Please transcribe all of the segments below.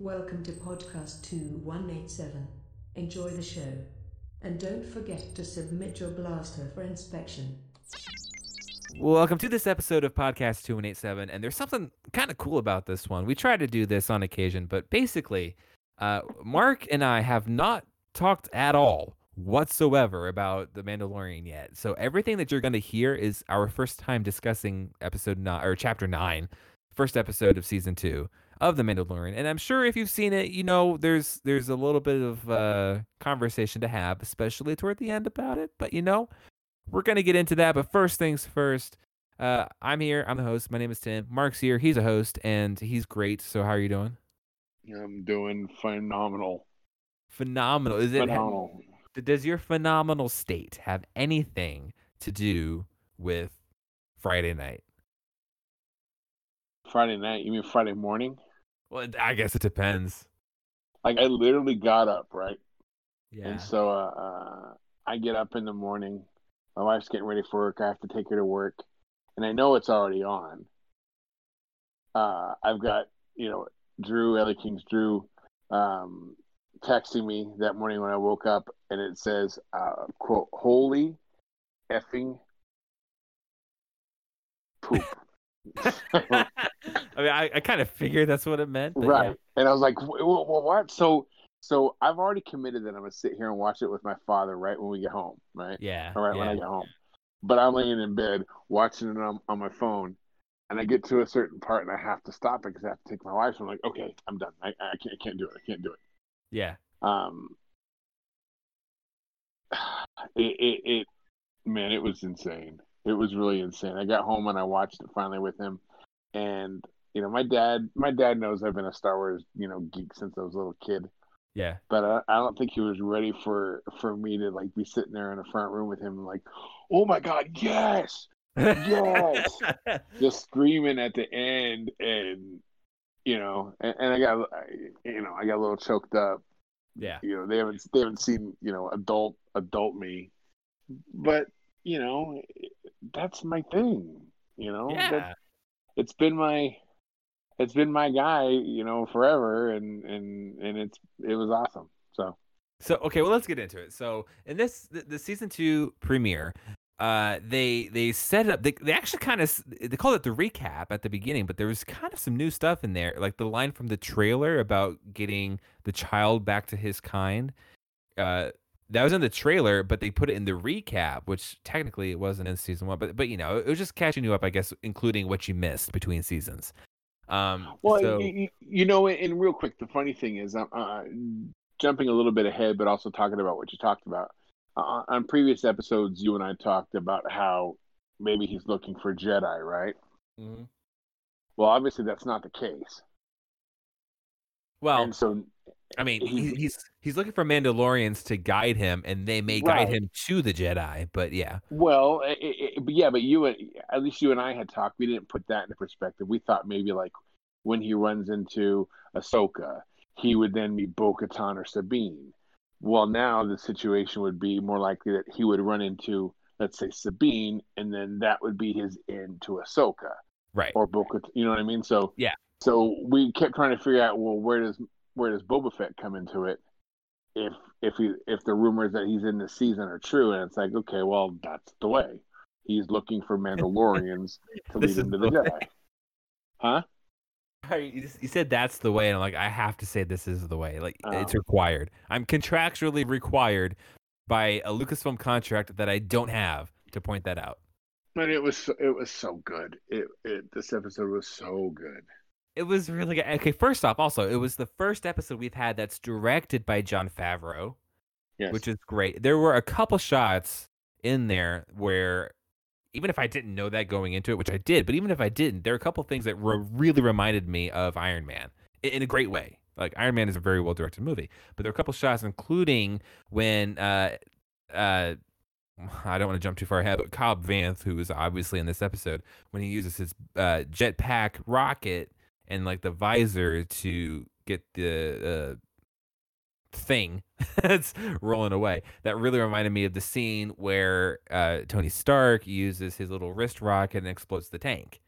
Welcome to podcast 2187. Enjoy the show. And don't forget to submit your blaster for inspection. Welcome to this episode of Podcast 2187. And there's something kind of cool about this one. We try to do this on occasion, but basically, uh, Mark and I have not talked at all whatsoever about The Mandalorian yet. So everything that you're going to hear is our first time discussing episode nine or chapter nine, first episode of season two of The Mandalorian. And I'm sure if you've seen it, you know there's there's a little bit of uh, conversation to have, especially toward the end about it. But you know, we're gonna get into that. But first things first. Uh, I'm here. I'm the host. My name is Tim. Mark's here. He's a host, and he's great. So how are you doing? I'm doing phenomenal. Phenomenal. Is it Phenomenal. does your phenomenal state have anything to do with Friday night? Friday night. You mean Friday morning? Well, I guess it depends. Like I literally got up right, Yeah. and so uh, uh, I get up in the morning. My wife's getting ready for work. I have to take her to work, and I know it's already on. Uh, I've got you know Drew, Ellie King's Drew, um, texting me that morning when I woke up, and it says, uh, "quote Holy effing poop." I mean, I, I kind of figured that's what it meant. right yeah. and i was like "Wh- wh- wh- what so so i've already committed that i'm gonna sit here and watch it with my father right when we get home right Yeah. all right when i get home but i'm laying in bed watching it on, on my phone and i get to a certain part and i have to stop it because i have to take my wife so i'm like okay i'm done i, I can't I can't do it i can't do it Yeah. um it, it it man it was insane it was really insane i got home and i watched it finally with him and you know my dad my dad knows i've been a star wars you know geek since i was a little kid Yeah. but I, I don't think he was ready for for me to like be sitting there in the front room with him and like oh my god yes Yes! just screaming at the end and you know and, and i got I, you know i got a little choked up yeah. you know they haven't they haven't seen you know adult adult me but you know that's my thing you know That- Yeah. it's been my it's been my guy you know forever and and and it's it was awesome so So okay, well let's get into it. So in this the, the season two premiere, uh, they they set it up. They they actually kind of they called it the recap at the beginning, but there was kind of some new stuff in there, like the line from the trailer about getting the child back to his kind. Uh, that was in the trailer, but they put it in the recap, which technically it wasn't in season one. But but you know, it was just catching you up, I guess, including what you missed between seasons. Um, well so, you, you know and real quick the funny thing is i'm uh, jumping a little bit ahead but also talking about what you talked about uh, on previous episodes you and i talked about how maybe he's looking for jedi right Mhm. well obviously that's not the case well, and so I mean, He- he, he's he's looking for Mandalorians to guide him, and they may guide Right. him to the Jedi. But yeah, Well, it, it, but yeah, but you and at least you and I had talked. We didn't put that into perspective. We thought maybe like when he runs into Ahsoka, he would then meet Bo-Katan or Sabine. Well, now the situation would be more likely that he would run into, let's say, Sabine, and then that would be his end to Ahsoka right. or Bo-Katan. You know what I mean? So Yeah. So we kept trying to figure out, well, where does where does Boba Fett come into it? If if he if the rumors that he's in this season are true, and it's like, okay, well, that's the way. He's looking for Mandalorians to lead him to the the way. Jedi. Huh? You just- you said that's the way, and I'm like, I have to say this is the way. Like oh. it's Oh. required. I'm contractually required by a Lucasfilm contract that I don't have to point that out. But it was so- it was so good. It, it this episode was so good. It was really good. Okay, first off, also, it was the first episode we've had that's directed by Jon Favreau. Yes. which is great. There were a couple shots in there where even if I didn't know that going into it, which I did, but even if I didn't, there are a couple things that re- really reminded me of Iron Man in, a great way. Like Iron Man is a very well directed movie, but there are a couple shots, including when uh, uh, I don't want to jump too far ahead, but Cobb Vanth, who is obviously in this episode, when he uses his uh, jetpack rocket and like the visor to get the uh, thing that's rolling away. That really reminded me of the scene where uh, Tony Stark uses his little wrist rocket and explodes the tank.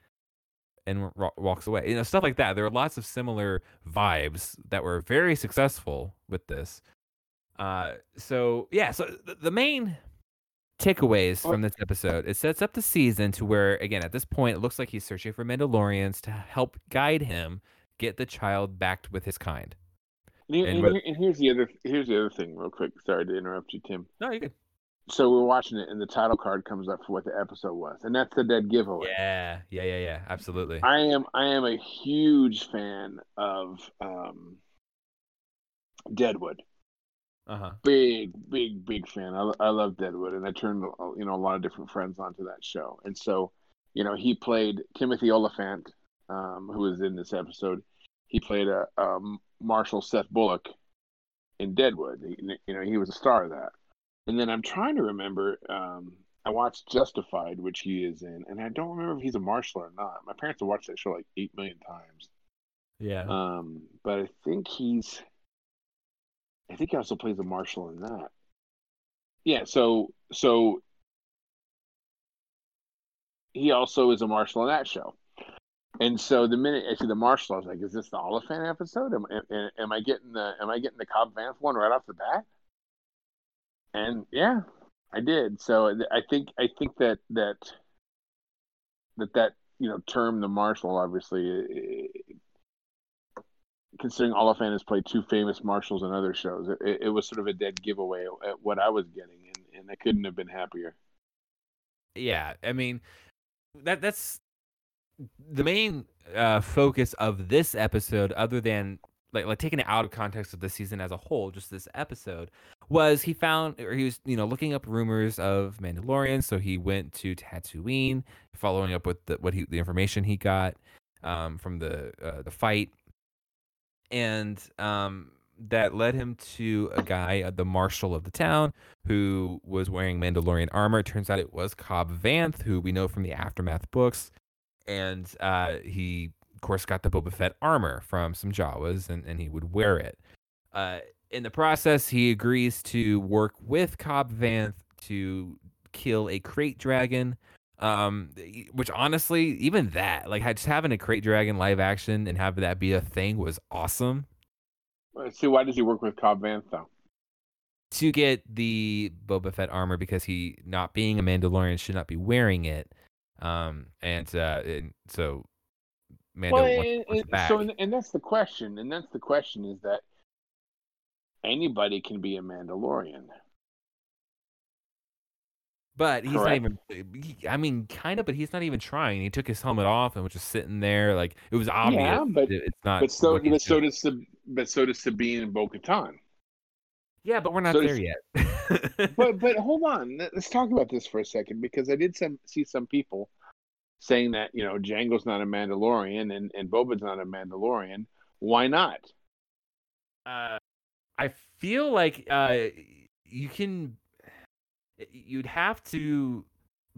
and ro- walks away. You know, stuff like that. There are lots of similar vibes that were very successful with this. Uh, so yeah, so the, the main takeaways from this episode it sets up the season to where again at this point it looks like he's searching for Mandalorians to help guide him get the child back with his kind. And, And and and here's the other here's the other thing, real quick. Sorry to interrupt you, Tim. No, you good. So we're watching it, and the title card comes up for what the episode was, and that's the dead giveaway. Yeah, yeah, yeah, yeah. Absolutely. I am I am a huge fan of um, Deadwood. Uh huh. Big, big, big fan. I, I love Deadwood, and I turned you know a lot of different friends onto that show. And so, you know, he played Timothy Olyphant, um, who was in this episode. He played a, um Marshal Seth Bullock in Deadwood. He, you know, he was a star of that. And then I'm trying to remember. Um, I watched Justified, which he is in, and I don't remember if he's a marshal or not. My parents have watched that show like eight million times. Yeah. Um, but I think he's. I think he also plays a marshal in that. Yeah. So so. He also is a marshal in that show, and so the minute I see the marshal, I was like, "Is this the Olyphant episode? Am, am, am I getting the Am I getting the Cobb Vanth one right off the bat?" And yeah, I did. So I think I think that that that that you know term the marshal obviously considering Olyphant has played two famous marshals in other shows, it, it was sort of a dead giveaway at what I was getting, and, and I couldn't have been happier. yeah i mean that that's the main uh focus of this episode other than like like taking it out of context of the season as a whole just this episode was he found or he was you know looking up rumors of mandalorians so he went to tatooine following up with the, what he the information he got um from the uh, the fight and um that led him to a guy, the marshal of the town, who was wearing Mandalorian armor. It turns out it was Cobb Vanth, who we know from the Aftermath books. And uh, he, of course, got the Boba Fett armor from some Jawas, and, and he would wear it. Uh, in the process, he agrees to work with Cobb Vanth to kill a krayt dragon. Um, which honestly, even that, like, just having a krayt dragon live action and having that be a thing was awesome. Let's see, why does he work with Cobb Vanth though? to get the Boba Fett armor because he, not being a Mandalorian, should not be wearing it. Um, and, uh, and so Mando Well, wants, and, wants and- so and, and that's the question, and that's the question is that anybody can be a Mandalorian. But he's not even. I mean, kind of, but he's not even trying. He took his helmet off and was just sitting there, like it was obvious. Yeah, but- it's not. But so, but so does Sab- but so does Sabine and Bo-Katan. yeah, but we're not so there yet. but but hold on, Let- let's talk about this for a second because I did some see some people saying that you know Jango's not a Mandalorian and and Boba's not a Mandalorian. Why not? uh, I feel like uh, you can. You'd have to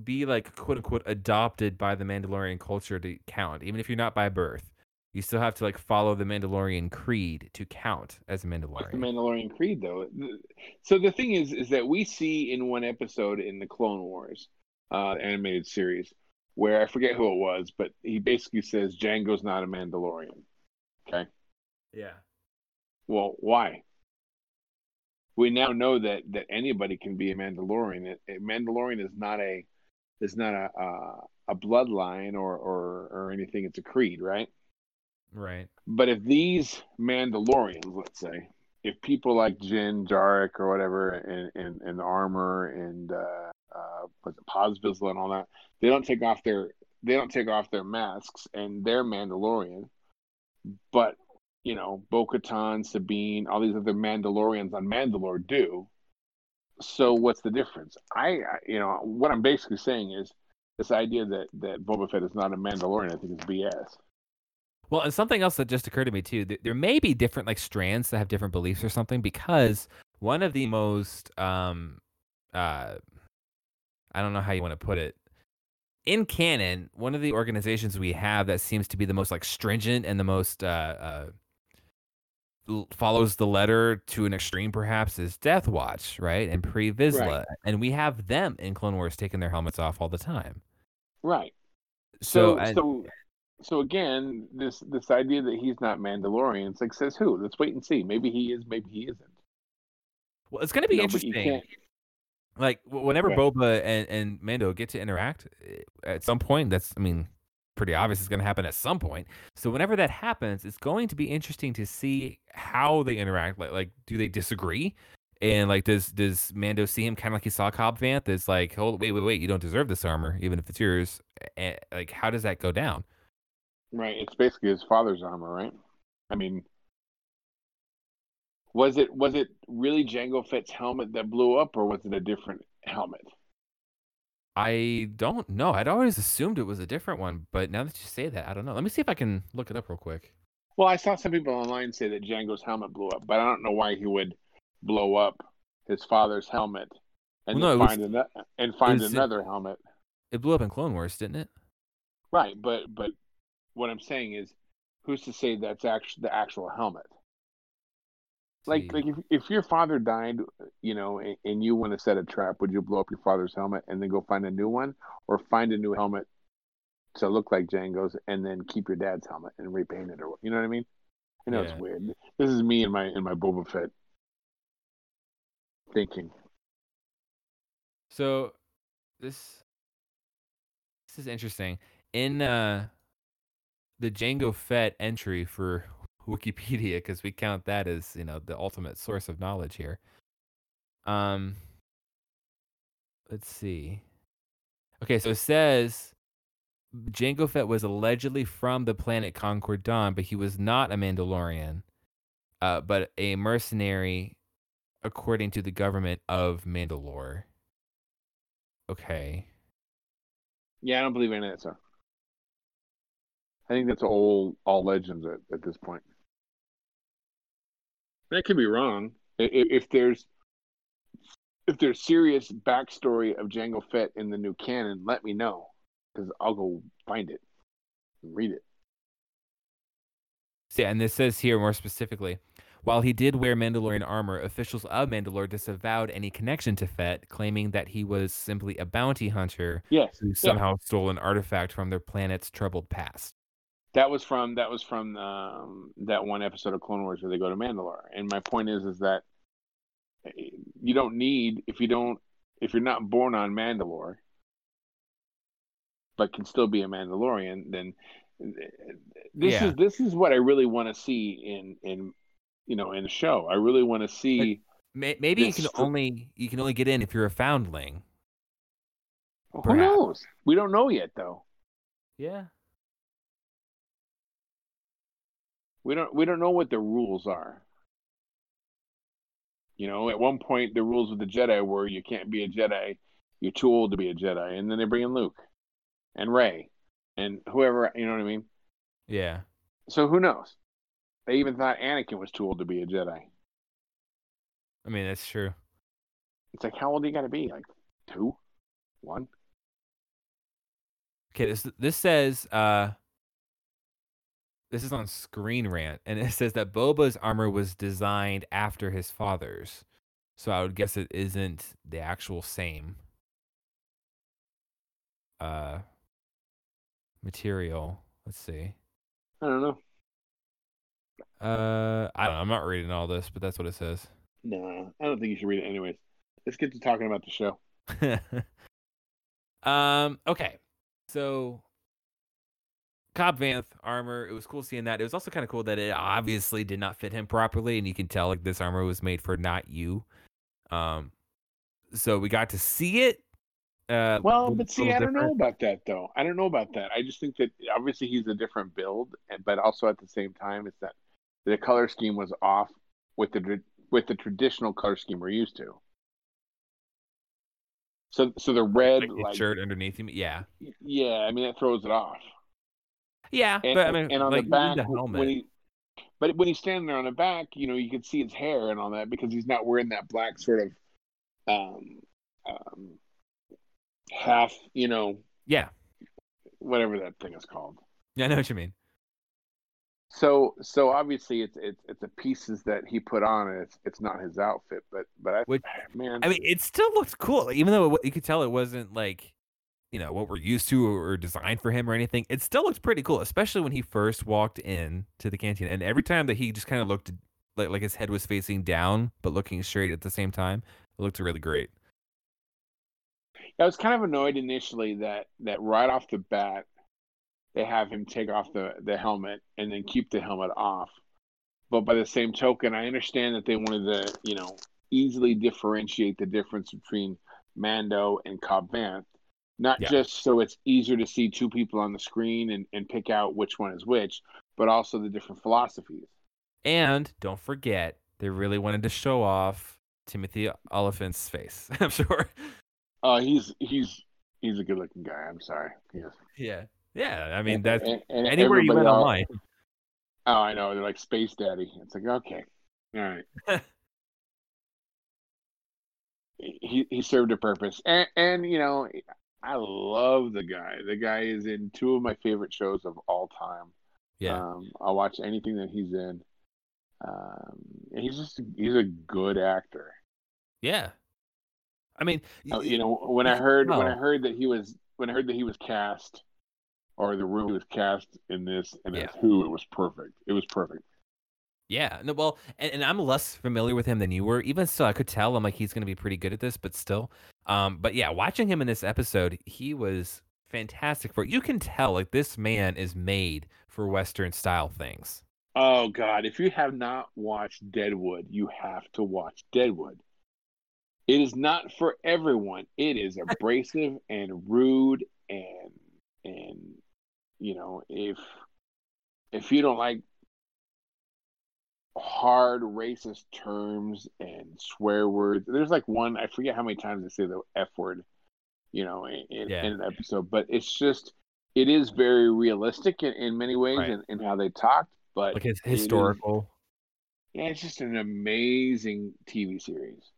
be like quote unquote adopted by the Mandalorian culture to count, even if you're not by birth. You still have to like follow the Mandalorian creed to count as a What's Mandalorian. the Mandalorian creed though? So the thing is, is that we see in one episode in the Clone Wars uh, animated series where I forget who it was, but he basically says Jango's not a Mandalorian. Okay, yeah. well, why? We now know that that anybody can be a Mandalorian. That a Mandalorian is not a is not a uh, a bloodline or, or or anything. It's a creed, right? Right. But if these Mandalorians, let's say, if people like Jin, Jarek, or whatever, and and, and armor and uh, uh, was it Paz Vizsla and all that, they don't take off their they don't take off their masks and they're Mandalorian, but you know, Bo-Katan, Sabine, all these other Mandalorians on Mandalore do. So what's the difference? I, you know, what I'm basically saying is this idea that that Boba Fett is not a Mandalorian. I think is BS. Well, and something else that just occurred to me too. th- There may be different like strands that have different beliefs or something because one of the most um uh I don't know how you want to put it. In canon, one of the organizations we have that seems to be the most like stringent and the most uh, uh follows the letter to an extreme perhaps is Death Watch, right? And Pre Vizsla. Right. And we have them in Clone Wars taking their helmets off all the time. Right. So, So, and- so so again, this this idea that he's not Mandalorian, it's like says who? Let's wait and see. Maybe he is, maybe he isn't. Well, it's going to be You know, but you interesting. Like whenever Yeah. Boba and, and Mando get to interact eh, at some point, that's I mean, pretty obvious it's going to happen at some point. So whenever that happens, it's going to be interesting to see how they interact. Like, like do they disagree? And like, does does Mando see him kind of like he saw Cobb Vanth? Is like, hold, wait, wait, wait, you don't deserve this armor, even if it's yours. And, like, how does that go down? Right. It's basically his father's armor, right? I mean, was it was it really Jango Fett's helmet that blew up, or was it a different helmet? I don't know. I'd always assumed it was a different one, but now that you say that, I don't know. Let me see if I can look it up real quick. Well, I saw some people online say that Jango's helmet blew up, but I don't know why he would blow up his father's helmet and Well, no, it was- find ano- and find was another helmet. It blew up in Clone Wars, didn't it? Right, but but what I'm saying is, who's to say that's actually the actual helmet? Like like if if your father died, you know, and, and you want to set a trap, would you blow up your father's helmet and then go find a new one, or find a new helmet to look like Jango's and then keep your dad's helmet and repaint it, or you know what I mean? I know Yeah. it's weird. This is me and my and my Boba Fett thinking. So this this is interesting. In uh the Jango Fett entry for Wikipedia, because we count that as, you know, the ultimate source of knowledge here. Um let's see. Okay, so it says Jango Fett was allegedly from the planet Concord Dawn, but he was not a Mandalorian, uh, but a mercenary according to the government of Mandalore. Okay. Yeah, I don't believe any of that stuff. I think that's all all legends at, at this point. That could be wrong. If there's if there's serious backstory of Jango Fett in the new canon, let me know because I'll go find it and read it. Yeah, and this says here more specifically, while he did wear Mandalorian armor, officials of Mandalore disavowed any connection to Fett, claiming that he was simply a bounty hunter Yes, who somehow stole an artifact from their planet's troubled past. That was from that was from um, that one episode of Clone Wars where they go to Mandalore. And my point is, is that eh, you don't need if you don't if you're not born on Mandalore, but can still be a Mandalorian, then eh, this Yeah. is this is what I really want to see in in you know in a show. I really want to see. May- Maybe you can only you can only get in if you're a foundling. Who knows? We don't know yet, though. Yeah. We don't we don't know what the rules are. You know, at one point the rules of the Jedi were you can't be a Jedi, you're too old to be a Jedi, and then they bring in Luke and Rey and whoever, you know what I mean? Yeah. So who knows? They even thought Anakin was too old to be a Jedi. I mean, that's true. It's like how old do you got to be? Like two, one? Okay, this this says uh this is on Screen Rant, and it says that Boba's armor was designed after his father's. So I would guess it isn't the actual same uh material. Let's see. I don't know. Uh I don't know, I'm not reading all this, but that's what it says. No, I don't think you should read it anyways. Let's get to talking about the show. um. Okay. So, Cobb Vanth armor. It was cool seeing that. It was also kind of cool that it obviously did not fit him properly, and you can tell like this armor was made for not you. Um. So we got to see it. Uh, Well, but see, I don't know about that though. I don't know about that. I just think that obviously he's a different build, and- but also at the same time, it's that the color scheme was off with the with the traditional color scheme we're used to. So, so the red, Like, like, shirt underneath him. Yeah. yeah, I mean, it throws it off. Yeah, And, but I mean, and on like the back, the helmet. when he, but when he's standing there on the back, you know, you can see his hair and all that because he's not wearing that black sort of, um, um, half, you know, yeah. whatever that thing is called. Yeah, I know what you mean. So so obviously it's it's it's the pieces that he put on and it's it's not his outfit, but but I Which- man I mean, it still looks cool, even though it, you could tell it wasn't like you know what we're used to or designed for him or anything. It still looks pretty cool, especially when he first walked in to the canteen. And every time that he just kind of looked like like his head was facing down but looking straight at the same time, it looked really great. I was kind of annoyed initially that that right off the bat they have him take off the the helmet and then keep the helmet off. But by the same token, I understand that they wanted to, you know, easily differentiate the difference between Mando and Cobb Vanth, not Yeah. just so it's easier to see two people on the screen and, and pick out which one is which, but also the different philosophies. And don't forget, they really wanted to show off Timothy Olyphant's face. I'm sure. Uh, he's he's he's a good looking guy. I'm sorry. Yes. Yeah. Yeah. I mean, that's And- and anywhere you went online. Oh, I know. They're like Space Daddy. It's like, okay. All right. he he served a purpose. And and you know, I love the guy. The guy is in two of my favorite shows of all time. Yeah. Um, I'll watch anything that he's in. Um, he's just he's a good actor. yeah. I mean, Uh, you know, when I heard when I heard that he was when I heard that he was cast, or the room was cast in this and Yeah. who, it was perfect. It was perfect. Yeah, no, well, and, and I'm less familiar with him than you were. Even still, I could tell I'm like he's going to be pretty good at this, but still, um, but yeah, watching him in this episode, he was fantastic for it. You can tell like this man is made for Western style things. Oh God! If you have not watched Deadwood, you have to watch Deadwood. It is not for everyone. It is abrasive and rude, and and you know if if you don't like hard racist terms and swear words, there's like one I forget how many times they say the f word, you know, in, in, Yeah. in an episode, but it's just it is very realistic in, in many ways Right. in, in how they talked, but Like it is- historical. yeah, it's just an amazing TV series.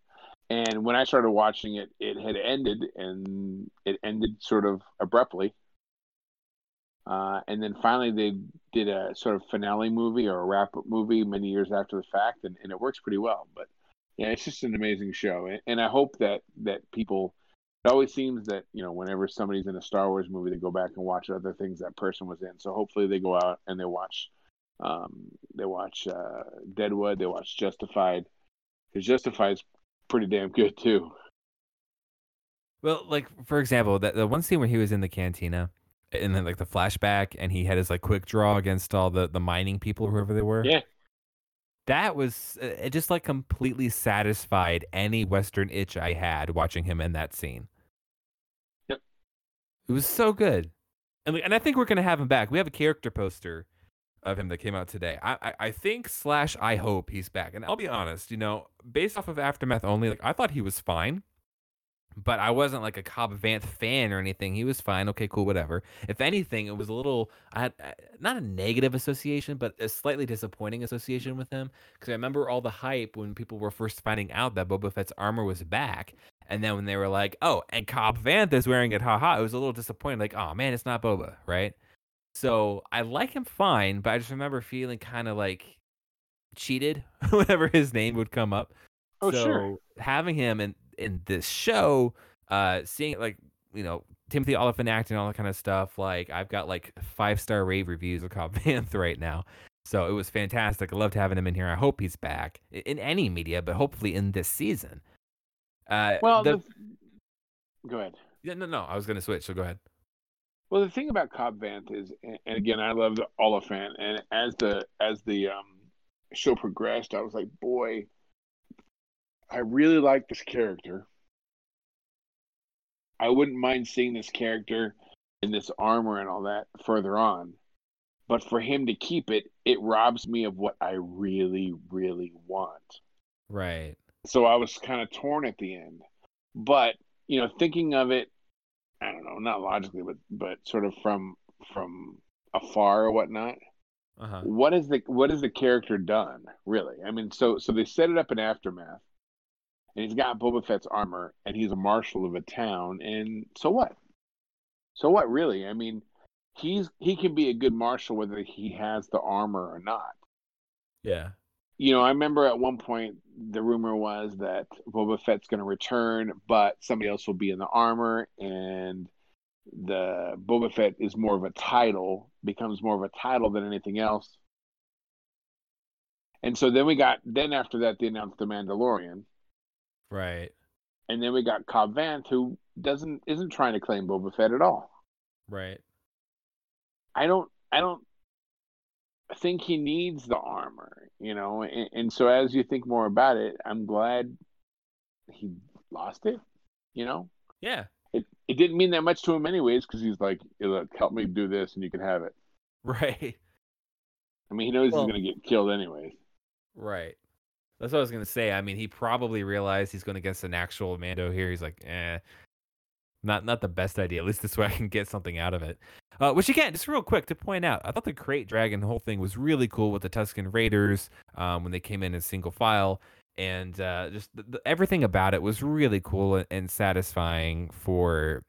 And when I started watching it, it had ended, and it ended sort of abruptly. Uh, and then finally, they did a sort of finale movie or a wrap up movie many years after the fact, and, and it works pretty well. But yeah, it's just an amazing show, and, and I hope that that people. It always seems that you know whenever somebody's in a Star Wars movie, they go back and watch other things that person was in. So hopefully, they go out and they watch um, they watch uh, Deadwood. They watch Justified. Because Justified's pretty damn good too. Well, like for example, that the one scene where he was in the cantina, and then like the flashback, and he had his like quick draw against all the the mining people, whoever they were. Yeah. that was uh, it. Just like completely satisfied any Western itch I had watching him in that scene. Yep. It was so good, and like- and I think we're gonna have him back. We have a character poster of him that came out today. I, I I think slash I hope he's back. And I'll be honest, you know, based off of Aftermath only, like I thought he was fine but I wasn't like a Cobb Vanth fan or anything. He was fine. Okay, cool, whatever. If anything, it was a little, I had uh, not a negative association, but a slightly disappointing association with him because I remember all the hype when people were first finding out that Boba Fett's armor was back, and then when they were like, "Oh, and Cobb Vanth is wearing it," haha, it was a little disappointing. Like, oh man, it's not Boba, right? So I like him fine, but I just remember feeling kind of like cheated whenever his name would come up Oh, so sure. having him in in this show, uh, seeing like you know Timothy Olyphant acting, all that kind of stuff. Like I've got like five star rave reviews of Cobb Vanth right now, so it was fantastic. I loved having him in here. I hope he's back in any media, but hopefully in this season. Uh, Well, the, the... go ahead. yeah, no, no, I was gonna switch. So go ahead. Well, the thing about Cobb Vanth is, and and again, I love the Olyphant, and as the as the um, show progressed, I was like, boy, I really like this character. I wouldn't mind seeing this character in this armor and all that further on, but for him to keep it, it robs me of what I really, really want. Right. so I was kind of torn at the end. But you know, thinking of it, I don't know, not logically, but but sort of from from afar or whatnot. Uh huh. What is the what is the character done really? I mean, so so they set it up in aftermath, and he's got Boba Fett's armor, and he's a marshal of a town, and so what? So what really? I mean, he's he can be a good marshal whether he has the armor or not Yeah. you know, I remember at one point the rumor was that Boba Fett's going to return, but somebody else will be in the armor, and the Boba Fett is more of a title, becomes more of a title than anything else. And so then we got then after that they announced the Mandalorian, Right. and then we got Cobb Vanth who doesn't isn't trying to claim Boba Fett at all. Right. I don't I don't think he needs the armor, you know. And, and so as you think more about it, I'm glad he lost it. You know, Yeah. it it didn't mean that much to him anyways because he's like, look, help me do this, and you can have it. Right. I mean, he knows Well- he's gonna get killed anyways. Right. That's what I was gonna say. I mean, he probably realized he's going against an actual Mando here. He's like, eh, not not the best idea. At least this way I can get something out of it. Uh, which again, just real quick to point out, I thought the Krayt Dragon whole thing was really cool with the Tusken Raiders um, when they came in in single file, and uh, just the, the, everything about it was really cool and, and satisfying. For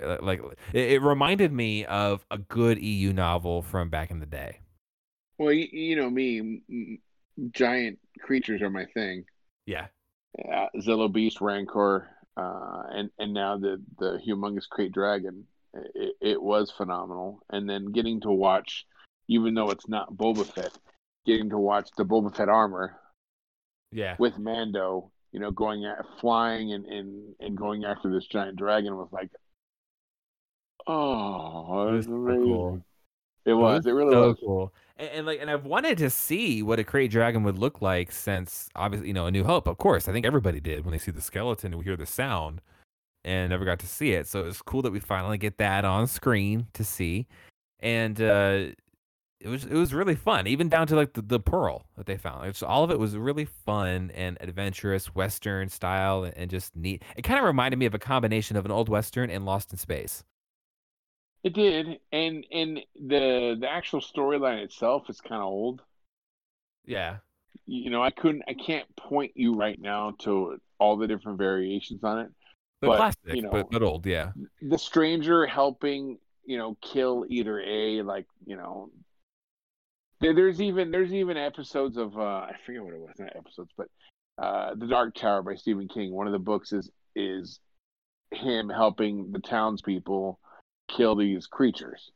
uh, like, it, it reminded me of a good EU novel from back in the day. Well, you, you know me, giant creatures are my thing. Yeah. uh, Zillo Beast, Rancor, uh, and and now the the humongous Krayt Dragon. It, it was phenomenal, and then getting to watch, even though it's not Boba Fett, getting to watch the Boba Fett armor Yeah. with Mando, you know, going at flying and and, and going after this giant dragon was like, oh, it was amazing. cool. It was. It really so was. cool. And, and like, and I've wanted to see what a Krayt Dragon would look like since obviously, you know, A New Hope. Of course, I think everybody did when they see the skeleton and we hear the sound, and never got to see it. So it's cool that we finally get that on screen to see, and uh, it was it was really fun, even down to like the, the pearl that they found. It's all of it was really fun and adventurous, western style, and, and just neat. It kind of reminded me of a combination of an old western and Lost in Space. It did, and and the the actual storyline itself is kind of old. Yeah. you know, I couldn't, I can't point you right now to all the different variations on it. But, But, classic, you know- but, but old, yeah. The stranger helping, you know, kill Eater A, like, you know, there, there's even there's even episodes of uh, I forget what it was, not episodes, but uh, The Dark Tower by Stephen King. One of the books is is him helping the townspeople kill these creatures.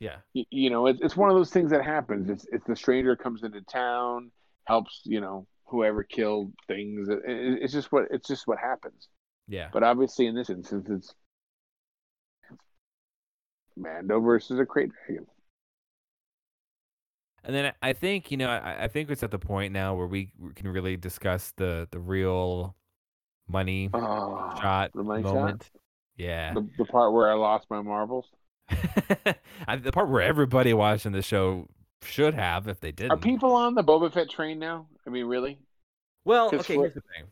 Yeah. you, you know, it's it's one of those things that happens. It's it's the stranger comes into town, helps you know whoever killed things. It, it- it's just what it's just what happens. Yeah. But obviously, in this instance, it's, it's Mando versus a Krayt Dragon. And then I think you know I, I think it's at the point now where we can really discuss the the real money Oh, shot the money shot? Yeah, the the part where I lost my marbles. The part where everybody watching the show should have if they didn't. Are people on the Boba Fett train now? I mean, really? Well, okay, here's the thing.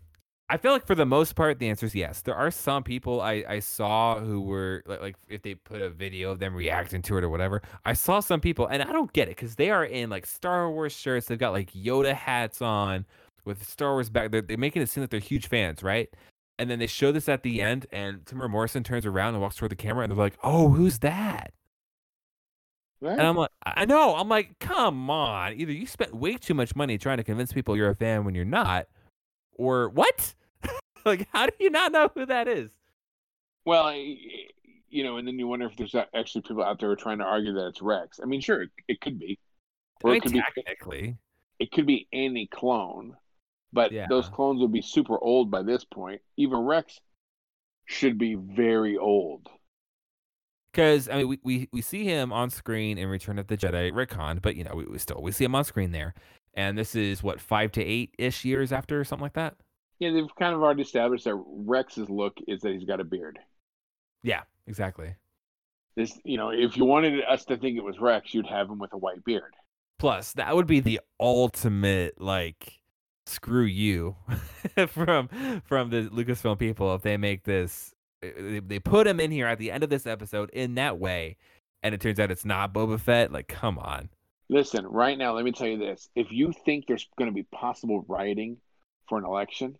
I feel like for the most part, the answer is yes. There are some people I, I saw who were like, like if they put a video of them reacting to it or whatever. I saw some people, and I don't get it because they are in like Star Wars shirts. They've got like Yoda hats on with Star Wars back. They're, they're making it seem like they're huge fans, right? And then they show this at the end, and Temuera Morrison turns around and walks toward the camera, and they're like, "Oh, who's that?" Right? And I'm like, I know. I'm like, come on. Either you spent way too much money trying to convince people you're a fan when you're not, or what? like, how do you not know who that is? Well, I- you know, and then you wonder if there's actually people out there who are trying to argue that it's Rex. I mean, sure, it, it could be, I mean, it could be, technically, it could be any clone, but Yeah. those clones would be super old by this point. Even Rex should be very old. because I mean, we, we we see him on screen in Return of the Jedi retcon, but you know, we, we still we see him on screen there, and this is what five to eight ish years after, or something like that. Yeah, they've kind of already established that Rex's look is that he's got a beard. Yeah, exactly. This, you know, if you wanted us to think it was Rex, you'd have him with a white beard. Plus, that would be the ultimate like screw you from from the Lucasfilm people if they make this eh, they, they put him in here at the end of this episode in that way and it turns out it's not Boba Fett like come on. Listen, right now, let me tell you this: if you think there's going to be possible rioting for an election,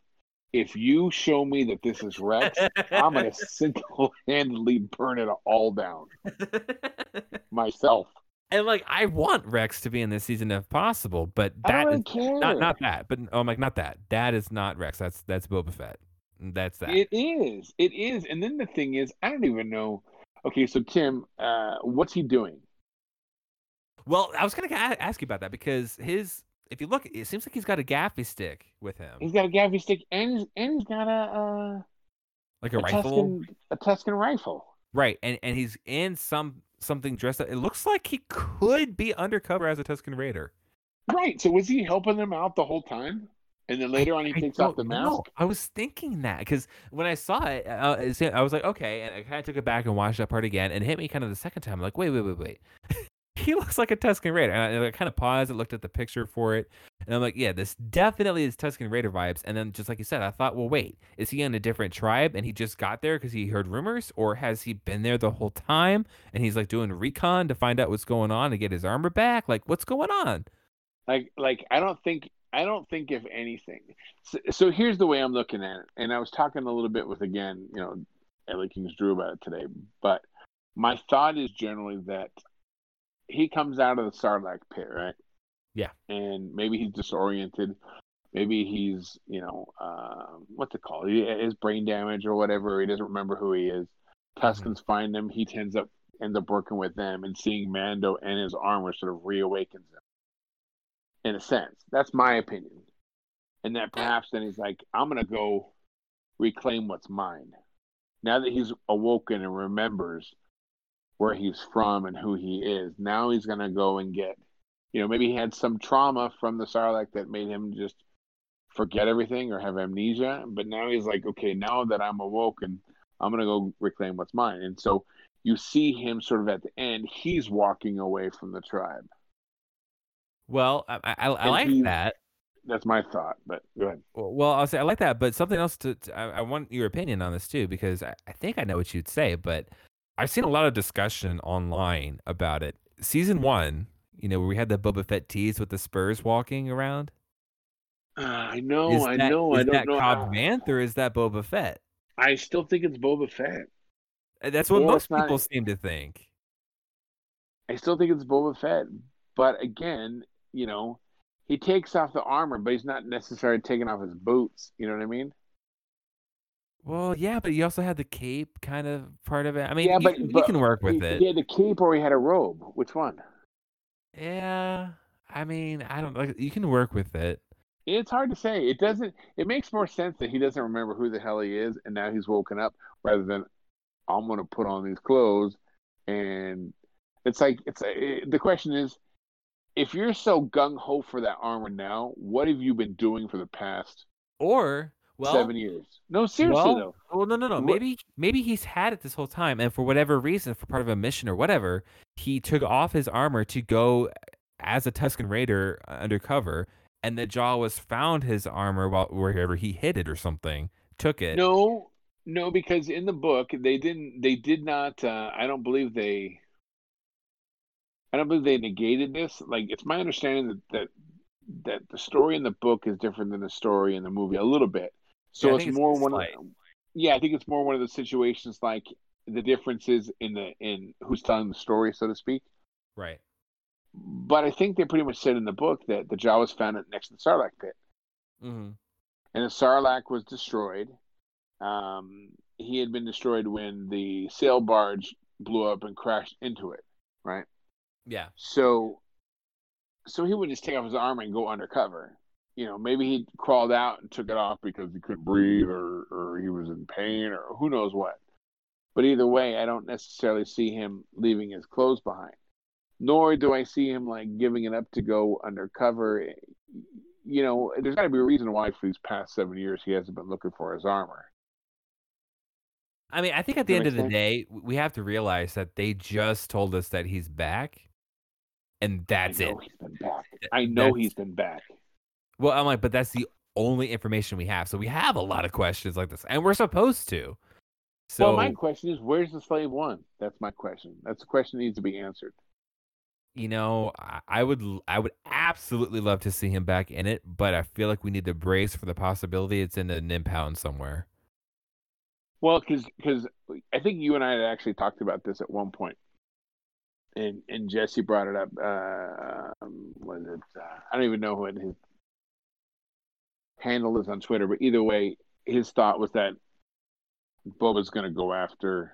if you show me that this is Rex, I'm going to single-handedly burn it all down myself. And like I want Rex to be in this season if possible, but that is care. not not that. But oh, I'm like not that. That is not Rex. That's that's Boba Fett. That's that. It is. It is. And then the thing is, I don't even know. Okay, so Tim, uh, what's he doing? Well, I was gonna ask you about that because his, if you look, it seems like he's got a gaffy stick with him, He's got a gaffy stick and he's, and he's got a uh, like a, a rifle, Tusken a Tusken rifle. right? And and he's in some something dressed up. It looks like he could be undercover as a Tusken Raider. Right. So was he helping them out the whole time? And then later on, he I takes off the mask. know. I was thinking that because when I saw it, uh, I was like, okay, and I kind of took it back and watched that part again, and it hit me kind of the second time. like, wait, wait, wait, wait. he looks like a Tusken Raider. And I, I kind of paused and looked at the picture for it, and I'm like, yeah, this definitely is Tusken Raider vibes. And then just like you said, I thought, well, wait, is he in a different tribe and he just got there because he heard rumors, or has he been there the whole time and he's like doing recon to find out what's going on to get his armor back? Like, what's going on? Like, like I don't think I don't think if anything. So, so here's the way I'm looking at it, and I was talking a little bit with again, you know, Ellie Kings Drew about it today. But my thought is generally that he comes out of the Sarlacc pit, right? Yeah. And maybe he's disoriented. Maybe he's, you know, uh, what's it called? He has brain damage or whatever. He doesn't remember who he is. Tuscans find him. He ends up ends up working with them, and seeing Mando and his armor sort of reawakens him. In a sense, that's my opinion. And that perhaps then he's like, I'm gonna go reclaim what's mine. Now that he's awoken and remembers where he's from and who he is, now he's gonna go and get, you know, maybe he had some trauma from the Sarlacc that made him just forget everything or have amnesia. But now he's like, okay, now that I'm awoken, I'm gonna go reclaim what's mine. And so you see him sort of at the end, he's walking away from the tribe. Well, I, I, I like he- that. That's my thought. But go ahead. Well, well, I'll say I like that, but something else to, to- I, I want your opinion on this too because I, I think I know what you'd say, but I've seen a lot of discussion online about it. Season one, you know, where we had the Boba Fett tease with the Spurs walking around. Uh, I know, is I that, know, is I don't that know. Cobb how- Vanth or is that Boba Fett? I still think it's Boba Fett. Uh, That's what Or most not- people seem to think. I still think it's Boba Fett. But again, you know, he takes off the armor, but he's not necessarily taking off his boots. You know what I mean? Well, yeah, but you also had the cape kind of part of it. I mean, Yeah, you, but- can, you but can work with he, it. he had the cape or he had a robe. Which one? Yeah, I mean, I don't like. You can work with it. It's hard to say. It doesn't. It makes more sense that he doesn't remember who the hell he is, and now he's woken up, rather than I'm going to put on these clothes, and it's like it's it, the question is, if you're so gung ho for that armor now, what have you been doing for the past Or well, seven years? No, seriously well, though. Well, no, no, no. Maybe maybe he's had it this whole time, and for whatever reason, for part of a mission or whatever, he took off his armor to go as a Tusken Raider uh, undercover, and the Jawas found his armor while wherever he hid it or something, took it. No, no, because in the book they didn't. They did not. Uh, I don't believe they. I don't believe they negated this. Like it's my understanding that that that the story in the book is different than the story in the movie a little bit. So Yeah, it's think it's more one. Of, yeah, I think it's more one of the situations like the differences in the in who's telling the story, so to speak. Right. But I think they pretty much said in the book that the Jawas found it next to the Sarlacc pit. mm-hmm. and the Sarlacc was destroyed. Um, he had been destroyed when the sail barge blew up and crashed into it, right? Yeah. So, so he would just take off his armor and go undercover. You know, maybe he crawled out and took it off because he couldn't breathe, or or he was in pain, or who knows what. But either way, I don't necessarily see him leaving his clothes behind. Nor do I see him like giving it up to go undercover you know, there's got to be a reason why for these past seven years he hasn't been looking for his armor. I mean, I think at the end of the sense. day, we have to realize that they just told us that he's back, and that's I it. know he's been back. I know That's- he's been back. Well, I'm like, but that's the only information we have. So we have a lot of questions like this, and we're supposed to. So well, my question is, where's the slave one? That's my question. That's the question that needs to be answered. you know, I, I would, I would absolutely love to see him back in it, but I feel like we need to brace for the possibility it's in a nimpound somewhere. Well, because because I think you and I had actually talked about this at one point, and and Jesse brought it up. Uh, um, was it? Uh, I don't even know what his handle is on Twitter, but either way, his thought was that Boba's going to go after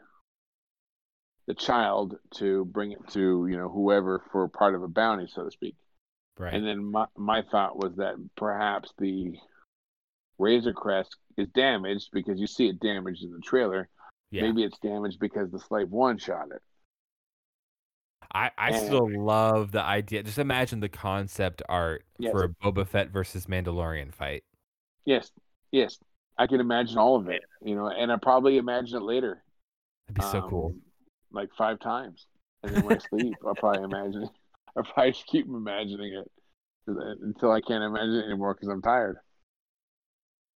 the child to bring it to you know whoever for part of a bounty, so to speak. Right. And then my my thought was that perhaps the Razor Crest is damaged because you see it damaged in the trailer. yeah. Maybe it's damaged because the slave one shot it. I, I And- still love the idea. Just imagine the concept art Yes. for a Boba Fett versus Mandalorian fight. Yes, yes, I can imagine all of it. You know, and I probably imagine it later. That'd be so cool. um, Like five times, and then when I sleep, I'll probably imagine it. I'll probably just keep imagining it until I can't imagine it anymore because I'm tired.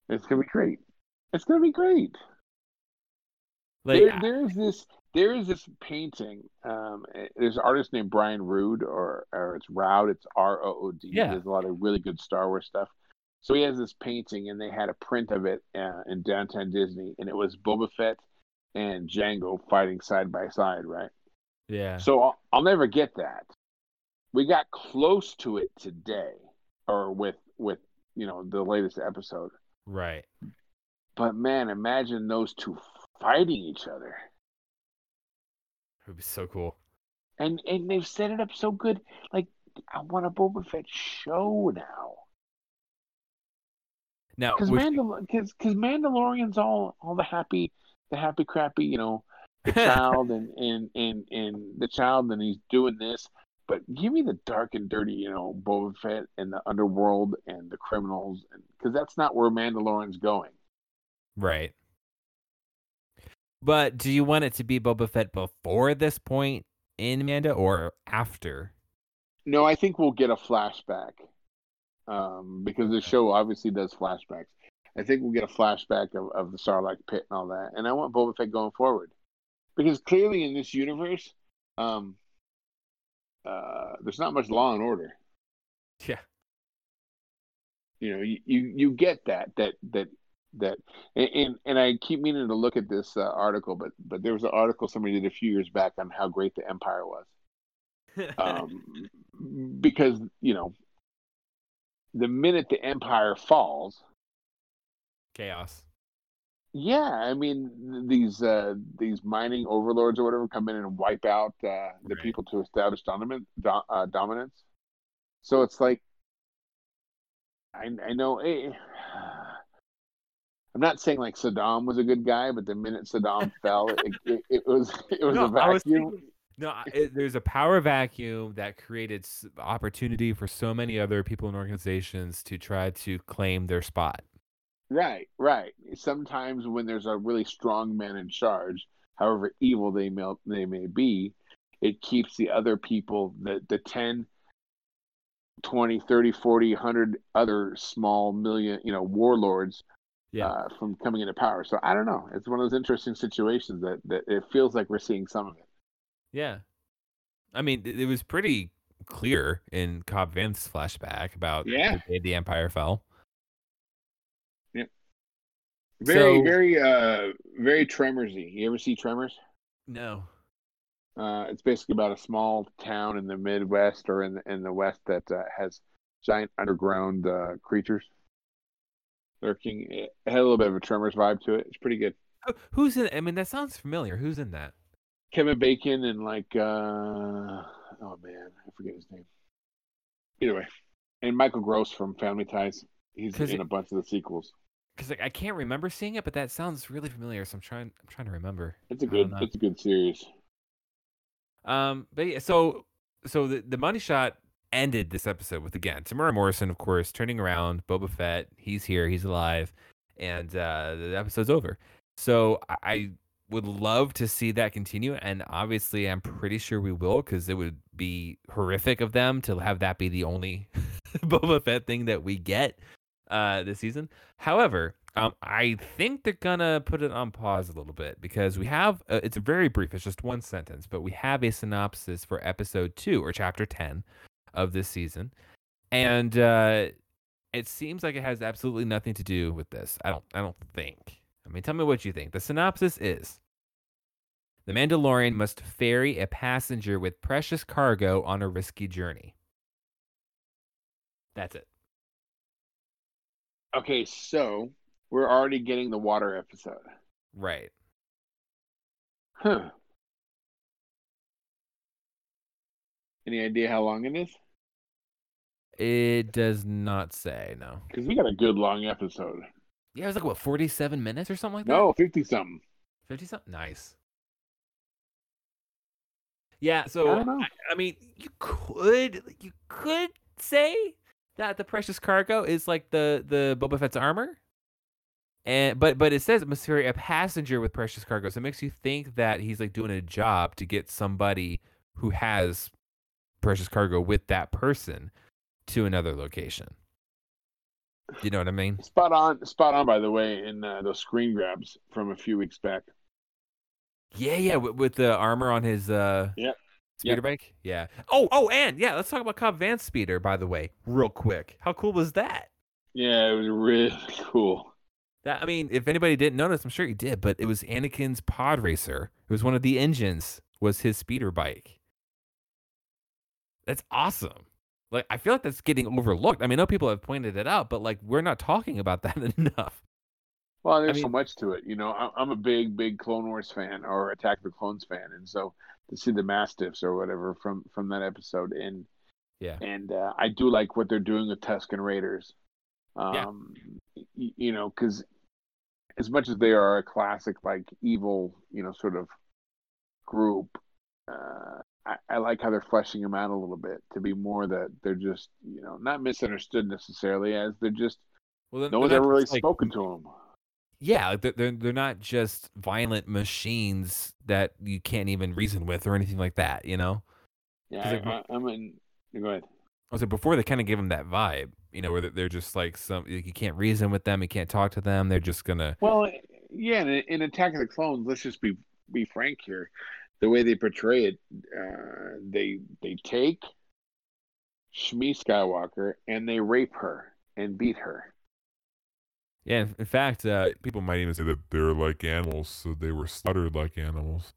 It's gonna be great. It's gonna be great. Like, there, there's this there is this painting. Um, eh, there's an artist named Brian Rood, or or it's Roud. It's R O O D. Yeah. There's a lot of really good Star Wars stuff. So he has this painting, and they had a print of it uh, in downtown Disney, and it was Boba Fett and Jango fighting side by side, right? yeah. So I'll, I'll never get that. We got close to it today, or with with you know the latest episode. Right. But man, imagine those two fighting each other. It would be so cool. and and they've set it up so good. Like I want a Boba Fett show now Now, because Mandal Mandalorian's all all the happy the happy crappy you know the child and and and and the child and he's doing this. But give me the dark and dirty, you know, Boba Fett and the underworld and the criminals, because that's not where Mandalorian's going. right. But do you want it to be Boba Fett before this point in Manda or after? No, I think we'll get a flashback um, because the show obviously does flashbacks. I think we'll get a flashback of, of the Sarlacc pit and all that. And I want Boba Fett going forward because clearly in this universe, um, uh, there's not much law and order. Yeah. You know, you, you, you get that that that that, and, and and I keep meaning to look at this uh, article, but but there was an article somebody did a few years back on how great the Empire was um, because you know the minute the empire falls Chaos. yeah i mean these uh, these mining overlords or whatever come in and wipe out uh, the Right. people to establish dominant, do, uh, dominance so it's like i, I know eh, i'm not saying like saddam was a good guy but the minute saddam fell it, it, it was it was No, a I was vacuum thinking- No, it, there's a power vacuum that created opportunity for so many other people and organizations to try to claim their spot. Right, right. Sometimes when there's a really strong man in charge, however evil they may, they may be, it keeps the other people, the, the 10, 20, 30, 40, 100 other small million, you know, warlords Yeah. uh, from coming into power. So I don't know. It's one of those interesting situations that, that it feels like we're seeing some of it. Yeah. I mean, it, it was pretty clear in Cobb Vanth's flashback about Yeah. the day the Empire fell. Yeah. Very, So- very, uh, very Tremorsy. You ever see Tremors? No. Uh, it's basically about a small town in the Midwest or in the, in the West that uh, has giant underground uh, creatures lurking. It had a little bit of a Tremors vibe to it. It's pretty good. Who's in? I mean, that sounds familiar. Who's in that? Kevin Bacon and like, uh, oh man, I forget his name. Either way, and Michael Gross from Family Ties. He's in it- a bunch of the sequels. Because like, I can't remember seeing it, but that sounds really familiar. So I'm trying. I'm trying to remember. It's a good. It's a good series. Um, but yeah, so so the the money shot ended this episode with again Temuera Morrison, of course, turning around. Boba Fett, he's here, he's alive, and uh, the episode's over. So I, I would love to see that continue, and obviously, I'm pretty sure we will because it would be horrific of them to have that be the only Boba Fett thing that we get uh, this season. However, um, I think they're gonna put it on pause a little bit because we have uh, it's very brief. It's just one sentence, but we have a synopsis for episode two or chapter ten of this season, and uh, it seems like it has absolutely nothing to do with this. I don't. I don't think. I mean, tell me what you think. The synopsis is. The Mandalorian must ferry a passenger with precious cargo on a risky journey. That's it. Okay, so we're already getting the water episode. Right. Huh. Any idea how long it is? It does not say no. Because we got a good long episode. Yeah, it was like what forty-seven minutes or something like that. No, fifty something. fifty something. Nice. Yeah, I so don't know. I mean, you could you could say that the precious cargo is like the the Boba Fett's armor, and but but it says Masuri a passenger with precious cargo, so it makes you think that he's like doing a job to get somebody who has precious cargo with that person to another location. You know what I mean? Spot on, spot on. By the way, in uh, those screen grabs from a few weeks back. Yeah, yeah, with, with the armor on his uh Yep. speeder bike. Yeah. Oh, oh, and yeah, let's talk about Cobb Vanth's speeder, by the way, real quick. How cool was that? Yeah, it was really cool. That I mean, if anybody didn't notice, I'm sure you did, but it was Anakin's pod racer. It was one of the engines was his speeder bike. That's awesome. Like I feel like that's getting overlooked. I mean, I know people have pointed it out, but like we're not talking about that enough. Well, there's so mean- much to it. You know, I- I'm a big, big Clone Wars fan or Attack of the Clones fan, and so to see the Mastiffs or whatever from from that episode, and Yeah. and uh, I do like what they're doing with Tusken Raiders. Yeah. Um, y- you know, because as much as they are a classic, like evil, you know, sort of group, uh, I, I like how they're fleshing them out a little bit to be more that they're just, you know, not misunderstood necessarily, as they're just Well, no one's ever really spoken to them. Yeah, like, they're, they're they're not just violent machines that you can't even reason with or anything like that. You know. Yeah, 'Cause, like, I, I, I'm in. Go ahead. I said before they kind of give them that vibe, you know, where they're- they're just like some like, you can't reason with them, you can't talk to them. They're just gonna Well, yeah, in, in Attack of the Clones, let's just be be frank here. The way they portray it, uh, they they take Shmi Skywalker and they rape her and beat her. Yeah. In, in fact, uh, People might even say that they're like animals, so they were slaughtered like animals.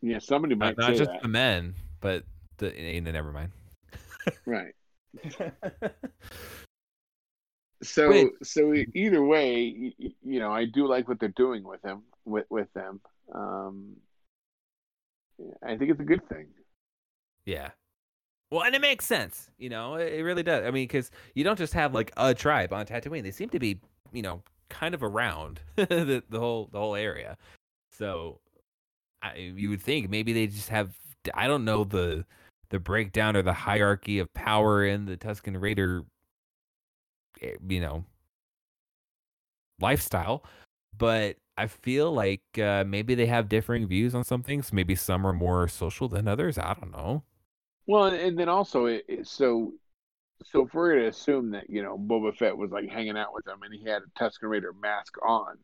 Yeah, somebody might not, not just that. the men, but the eh, never mind. Right. So Wait. so e- either way, y- y- you know, I do like what they're doing with him with with them. Um, I think it's a good thing. Yeah. Well, and it makes sense, you know, it, it really does. I mean, because you don't just have like a tribe on Tatooine; they seem to be, you know, kind of around the the whole the whole area. So, I, you would think maybe they just have I don't know the the breakdown or the hierarchy of power in the Tusken Raider, eh, you know, lifestyle, but I feel like uh, maybe they have differing views on some things. Maybe some are more social than others. I don't know. Well, and then also, it, it, so so if we're gonna assume that you know Boba Fett was like hanging out with them and he had a Tusken Raider mask on,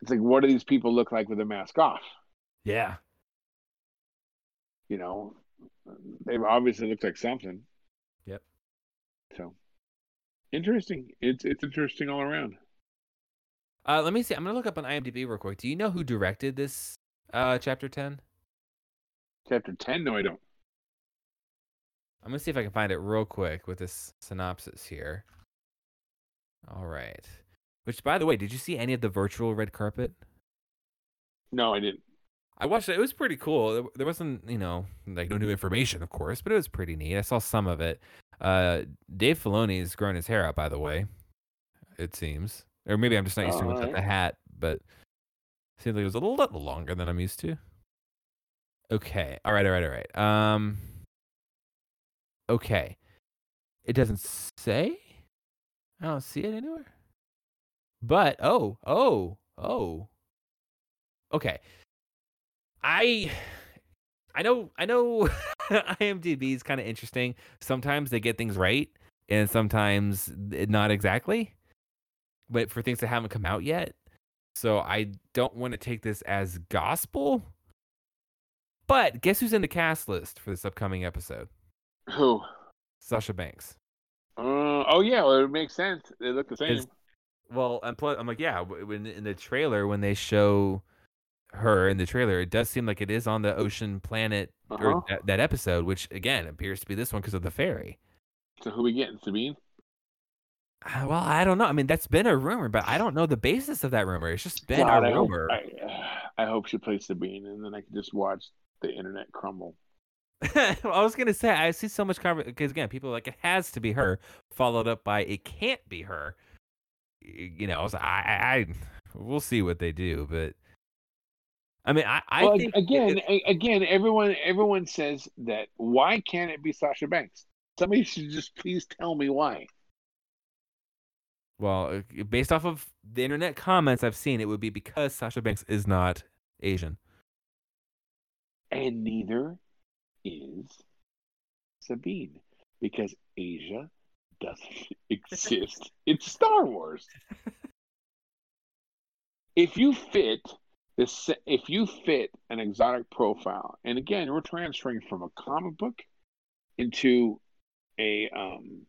it's like what do these people look like with a mask off? Yeah. You know, they obviously look like something. Yep. So interesting. It's it's interesting all around. Uh, let me see. I'm gonna look up on IMDb real quick. Do you know who directed this uh, chapter ten? Chapter ten? No, I don't. I'm gonna see if I can find it real quick with this synopsis here. All right. Which, by the way, did you see any of the virtual red carpet? No, I didn't. I watched it. It was pretty cool. There- wasn't, you know, like no new information, of course, but it was pretty neat. I saw some of it. Uh, Dave Filoni's grown his hair out, by the way. It seems, or maybe I'm just not used to him without the hat, but seems like it was a little longer than I'm used to. Okay. All right. All right. All right. Um. Okay. It doesn't say. I don't see it anywhere. But oh, oh, oh. Okay. I I know I know IMDb is kind of interesting. Sometimes they get things right and sometimes not exactly. But for things that haven't come out yet. So I don't want to take this as gospel. But guess who's in the cast list for this upcoming episode? Who? Sasha Banks. Uh, oh yeah, well, it makes sense. They look the same. Is- Well, and plus, I'm like, yeah, when in the trailer when they show her in the trailer, it does seem like it is on the ocean planet Uh-huh. or that, that episode, which again appears to be this one because of the ferry. So who we getting? Sabine? Uh, Well, I don't know. I mean, that's been a rumor, but I don't know the basis of that rumor. It's just been God, a I hope, rumor. I, I hope she plays Sabine, and then I can just watch the internet crumble. I was gonna say I see so much conversation because again, people are like it has to be her, followed up by it can't be her. You know, so I, I, I we'll see what they do, but I mean, I, I well, think again, again, everyone everyone says that. Why can't it be Sasha Banks? Somebody should just please tell me why. well, uh, based off of the internet comments I've seen, it would be because Sasha Banks is not Asian. And neither is Sabine because Asia doesn't exist in Star Wars. if you fit this, if you fit an exotic profile, and again, we're transferring from a comic book into a, um,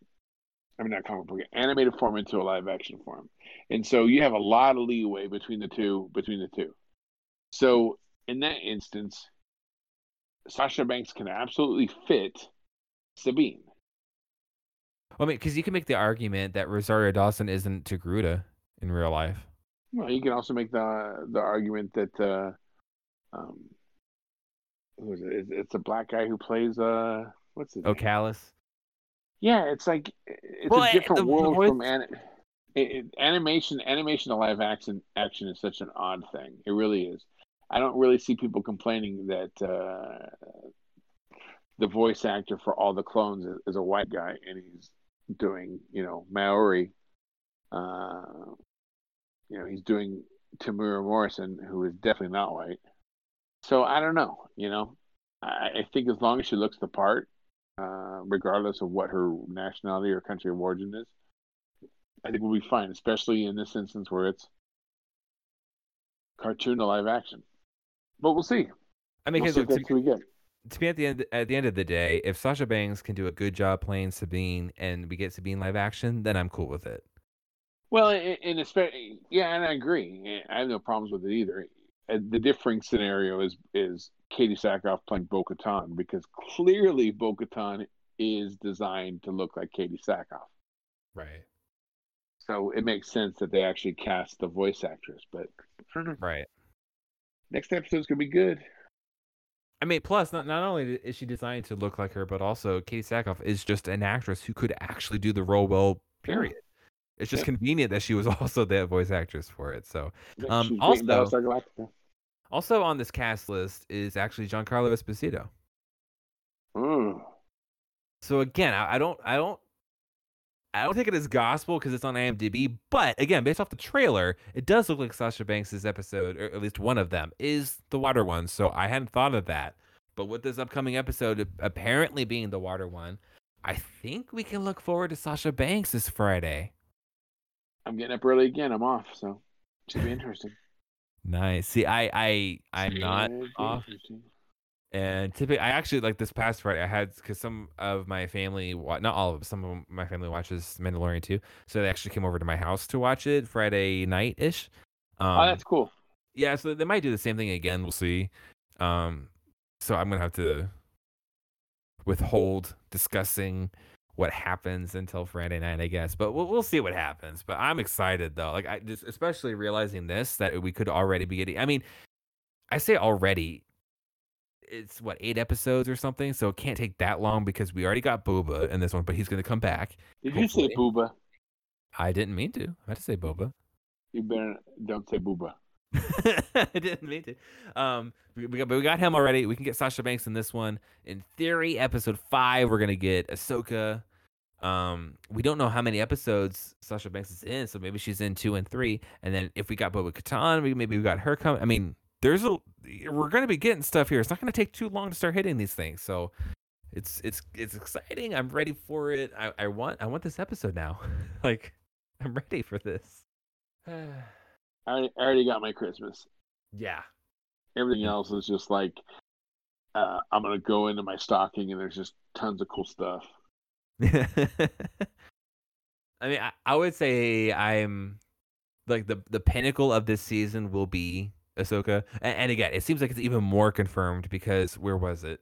I mean, not comic book, animated form into a live action form, and so you have a lot of leeway between the two. Between the two, so in that instance, Sasha Banks can absolutely fit Sabine. I mean, because you can make the argument that Rosario Dawson isn't Togruta in real life. Well, you can also make the the argument that uh, um, who is it? It's, it's a black guy who plays uh, what's his Oh, name? Kallus. Yeah, it's like it's Well, a different the- the world voice- from an, it, it, animation. Animation to live action action is such an odd thing. It really is. I don't really see people complaining that uh, the voice actor for all the clones is, is a white guy and he's doing, you know, Maori. Uh, you know, he's doing Temuera Morrison, who is definitely not white. So I don't know. You know, I, I think as long as she looks the part, uh, regardless of what her nationality or country of origin is, I think we'll be fine. Especially in this instance where it's cartoon to live action. But we'll see. I mean, We'll see if that's what to me at the end at the end of the day, if Sasha Banks can do a good job playing Sabine and we get Sabine live action, then I'm cool with it. Well, and, and especially, yeah, and I agree. I have no problems with it either. The differing scenario is is Katee Sackhoff playing Bo Katan because clearly Bo Katan is designed to look like Katee Sackhoff. Right. So it makes sense that they actually cast the voice actress. But I don't know. Right. Next episode's gonna be good. I mean, plus not not only is she designed to look like her, but also Katee Sackhoff is just an actress who could actually do the role well. Period. It's just Yeah. convenient that she was also the voice actress for it. So, Um, She's great in also- also on this cast list is actually Giancarlo Esposito. Mm. So again, I, I don't, I don't, I don't take it as gospel because it's on IMDb. But again, based off the trailer, it does look like Sasha Banks' episode, or at least one of them, is the water one. So I hadn't thought of that. But with this upcoming episode apparently being the water one, I think we can look forward to Sasha Banks this Friday. I'm getting up early again. I'm off, so should be interesting. Nice. See, I, I, I'm not off. And typically, I actually like this past Friday. I had because some of my family, not all of them, some of my family watches Mandalorian too. So they actually came over to my house to watch it Friday night ish. Um, oh, that's cool. yeah, so they might do the same thing again. We'll see. Um, so I'm gonna have to withhold discussing what happens until Friday night, I guess. But we'll we'll see what happens. But I'm excited though. Like I just especially realizing this that we could already be getting. I mean, I say already. It's what eight episodes or something, so it can't take that long because we already got Boba in this one, but he's gonna come back. Did you say hopefully. booba? I didn't mean to. I had to say Boba. You better don't say booba. I didn't mean to. Um, we, we got, but we got him already. We can get Sasha Banks in this one. In theory, episode five, we're gonna get Ahsoka. Um, we don't know how many episodes Sasha Banks is in, so maybe she's in two and three. And then if we got Boba Katan, we maybe we got her coming. I mean, there's a we're gonna be getting stuff here. It's not gonna take too long to start hitting these things. So it's it's it's exciting. I'm ready for it. I, I want I want this episode now. like I'm ready for this. I already, I already got my Christmas. yeah. Everything else is just like uh, I'm gonna go into my stocking and there's just tons of cool stuff. I mean, I, I would say I'm like the the pinnacle of this season will be Ahsoka, and, and again, it seems like it's even more confirmed because where was it?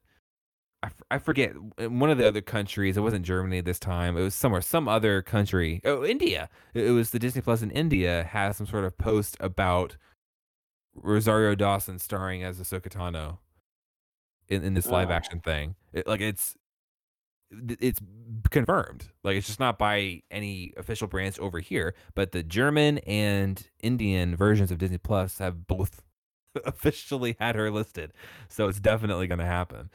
I, f- I forget in one of the other countries. It wasn't Germany this time. It was somewhere, some other country. Oh, India. It, it was the Disney Plus in India has some sort of post about Rosario Dawson starring as Ahsoka Tano in, in this live action thing. It, like it's it's confirmed. Like it's just not by any official branch over here, but the German and Indian versions of Disney Plus have both officially had her listed. So it's definitely going to happen.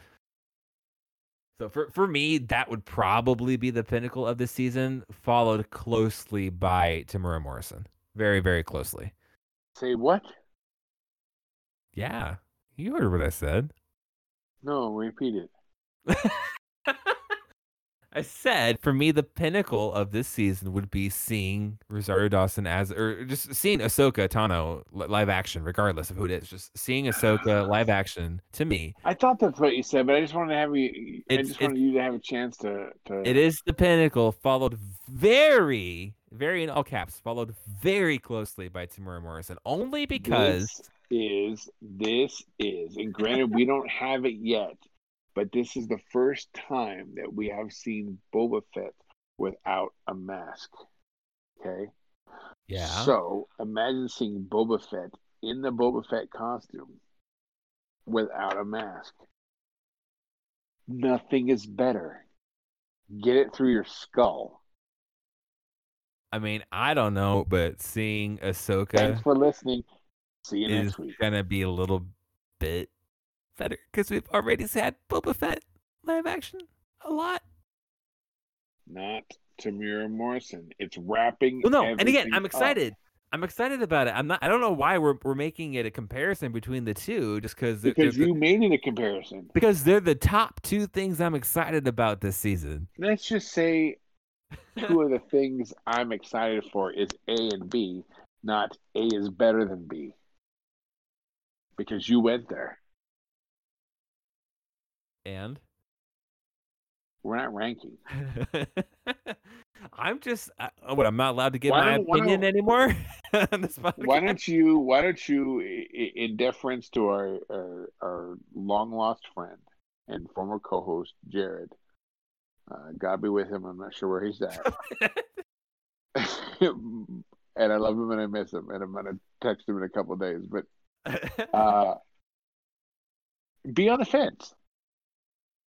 So for for me, that would probably be the pinnacle of the season, followed closely by Temuera Morrison. Very, very closely. Say what? Yeah. You heard what I said. No, repeat it. I said for me the pinnacle of this season would be seeing Rosario Dawson as or just seeing Ahsoka Tano live action, regardless of who it is. Just seeing Ahsoka live action to me, I thought that's what you said, but I just wanted to have you. I just wanted you to have a chance to. to it is the pinnacle, followed very, very in all caps, followed very closely by Temuera Morrison. Only because this is this is, and granted, we don't have it yet, but this is the first time that we have seen Boba Fett without a mask. Okay. yeah. So imagine seeing Boba Fett in the Boba Fett costume without a mask. Nothing is better. Get it through your skull. I mean, I don't know, but seeing Ahsoka Thanks for listening. See you next week. gonna be a little bit better because we've already had Boba Fett live action a lot. Not Temuera Morrison. It's wrapping. Well, no, and again, I'm up. excited. I'm excited about it. I'm not. I don't know why we're we're making it a comparison between the two, just because because you made it a comparison. because they're the top two things I'm excited about this season. Let's just say two of the things I'm excited for is A and B, not A is better than B. Because you went there. And We're not ranking. I'm just uh, what I'm not allowed to give Why my opinion anymore on this. Why don't you? Why don't you, i- i- in deference to our our, our long lost friend and former co-host Jared, uh, God be with him. I'm not sure where he's at. and I love him and I miss him, and I'm gonna text him in a couple of days. But uh, be on the fence.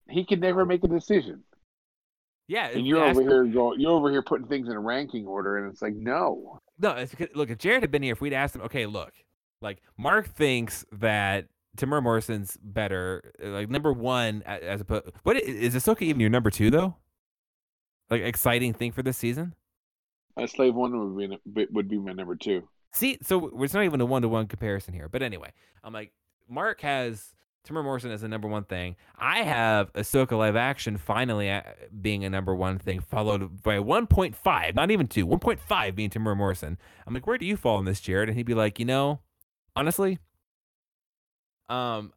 He can never make a decision, yeah, and you you're over here going. You're over here putting things in a ranking order, and it's like no. No, it's because, look, if Jared had been here, if we'd asked him, okay, look, like Mark thinks that Temuera Morrison's better, like number one as opposed. What is Ahsoka even your number two though? Like exciting thing for this season. Uh, Slave One would be would be my number two. See, so it's not even a one to one comparison here. But anyway, I'm like, Mark has Temuera Morrison is the number one thing. I have Ahsoka live action finally uh, being a number one thing, followed by 1.5, not even two, 1.5 being Temuera Morrison. I'm like, where do you fall in this, Jared? And he'd be like, you know, honestly, um,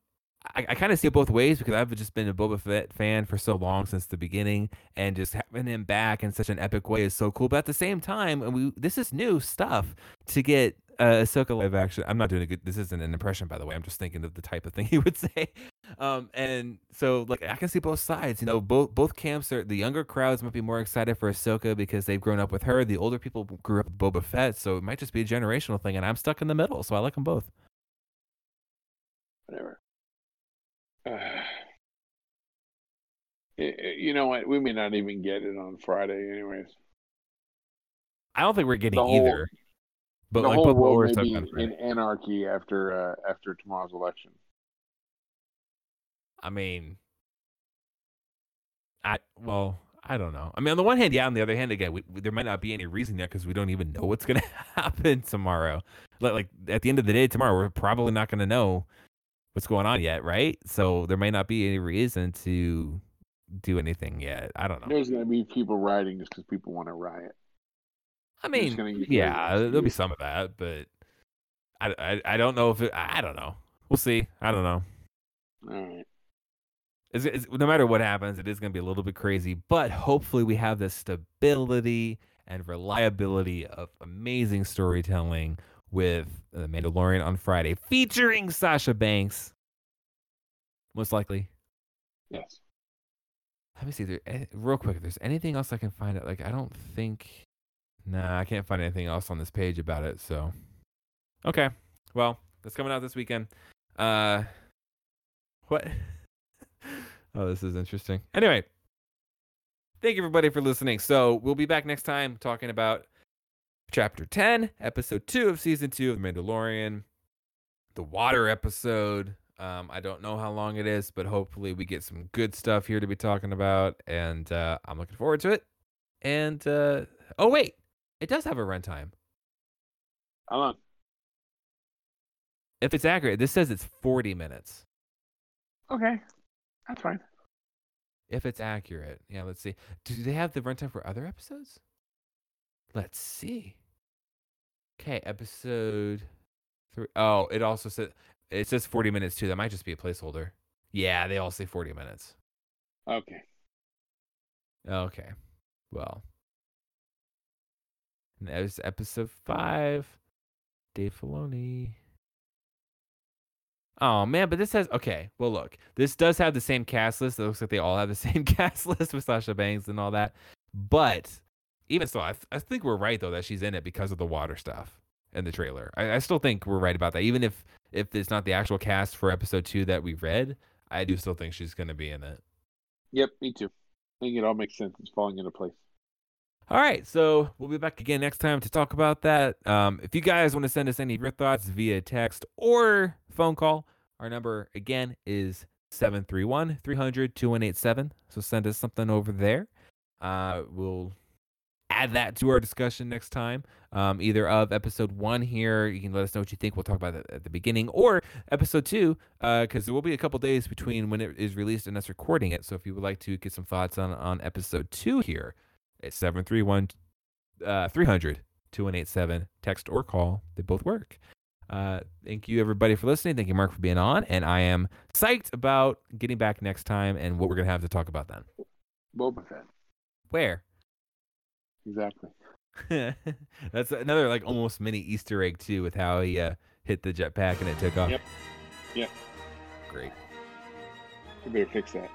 I, I kind of see it both ways because I've just been a Boba Fett fan for so long since the beginning, and just having him back in such an epic way is so cool. But at the same time, and we this is new stuff to get uh, Ahsoka live action. I'm not doing a good. This isn't an impression, by the way. I'm just thinking of the type of thing he would say. Um, and so like I can see both sides. You know, both both camps are. The younger crowds might be more excited for Ahsoka because they've grown up with her. The older people grew up with Boba Fett, so it might just be a generational thing. And I'm stuck in the middle, so I like them both. Whatever. Uh, you know what? We may not even get it on Friday, anyways. I don't think we're getting whole- either. But the like whole both world Warriors may be in anarchy after uh, after tomorrow's election. I mean, I well, I don't know. I mean, on the one hand, yeah. On the other hand, again, we, we- there might not be any reason yet because we don't even know what's gonna happen tomorrow. Like, like at the end of the day, tomorrow we're probably not gonna know what's going on yet, right? So there may not be any reason to do anything yet. I don't know. There's going to be people rioting just because people want to riot. I mean, gonna use it as yeah, there'll be some of that, but I, I, I don't know if it. I don't know. We'll see. I don't know. All right. It's, it's, no matter what happens, it is going to be a little bit crazy, but hopefully we have the stability and reliability of amazing storytelling with The Mandalorian on Friday, featuring Sasha Banks. Most likely. Yes. Let me see. There, real quick, if there's anything else I can find out, like I don't think. Nah, I can't find anything else on this page about it. So, okay. Well, that's coming out this weekend. Uh, what? oh, this is interesting. Anyway, thank you everybody for listening. So we'll be back next time talking about chapter 10, episode 2 of season 2 of The Mandalorian, the water episode. Um, I don't know how long it is, but hopefully we get some good stuff here to be talking about, and uh, I'm looking forward to it. And uh, oh wait, it does have a runtime. How long? If it's accurate, this says it's 40 minutes. Okay, that's fine. If it's accurate, yeah. Let's see. Do they have the runtime for other episodes? Let's see. Okay, episode three. Oh, it also says it says 40 minutes too. That might just be a placeholder. Yeah, they all say 40 minutes. Okay. Okay. Well. And that was episode five. Dave Filoni. Oh man, but this has okay. Well, look, this does have the same cast list. It looks like they all have the same cast list with Sasha Banks and all that. But even so, I, th- I think we're right though that she's in it because of the water stuff in the trailer. I, I still think we're right about that. Even if if it's not the actual cast for episode two that we read, I do still think she's going to be in it. Yep, me too. I think it all makes sense. It's falling into place. All right, so we'll be back again next time to talk about that. Um, if you guys want to send us any of your thoughts via text or phone call, our number again is 731 300 2187. So send us something over there. Uh, we'll add that to our discussion next time, um, either of episode one here. You can let us know what you think. We'll talk about it at the beginning, or episode two, because there will be a couple days between when it is released and us recording it. So if you would like to get some thoughts on, on episode two here, it's 731 uh, 300 2187. Text or call, they both work. Uh, thank you everybody for listening. Thank you, Mark, for being on. And I am psyched about getting back next time and what we're going to have to talk about then. Boba Fett. Where? Exactly. That's another like almost mini Easter egg too, with how he uh, hit the jetpack and it took off. Yep. Yep. Great. We better fix that.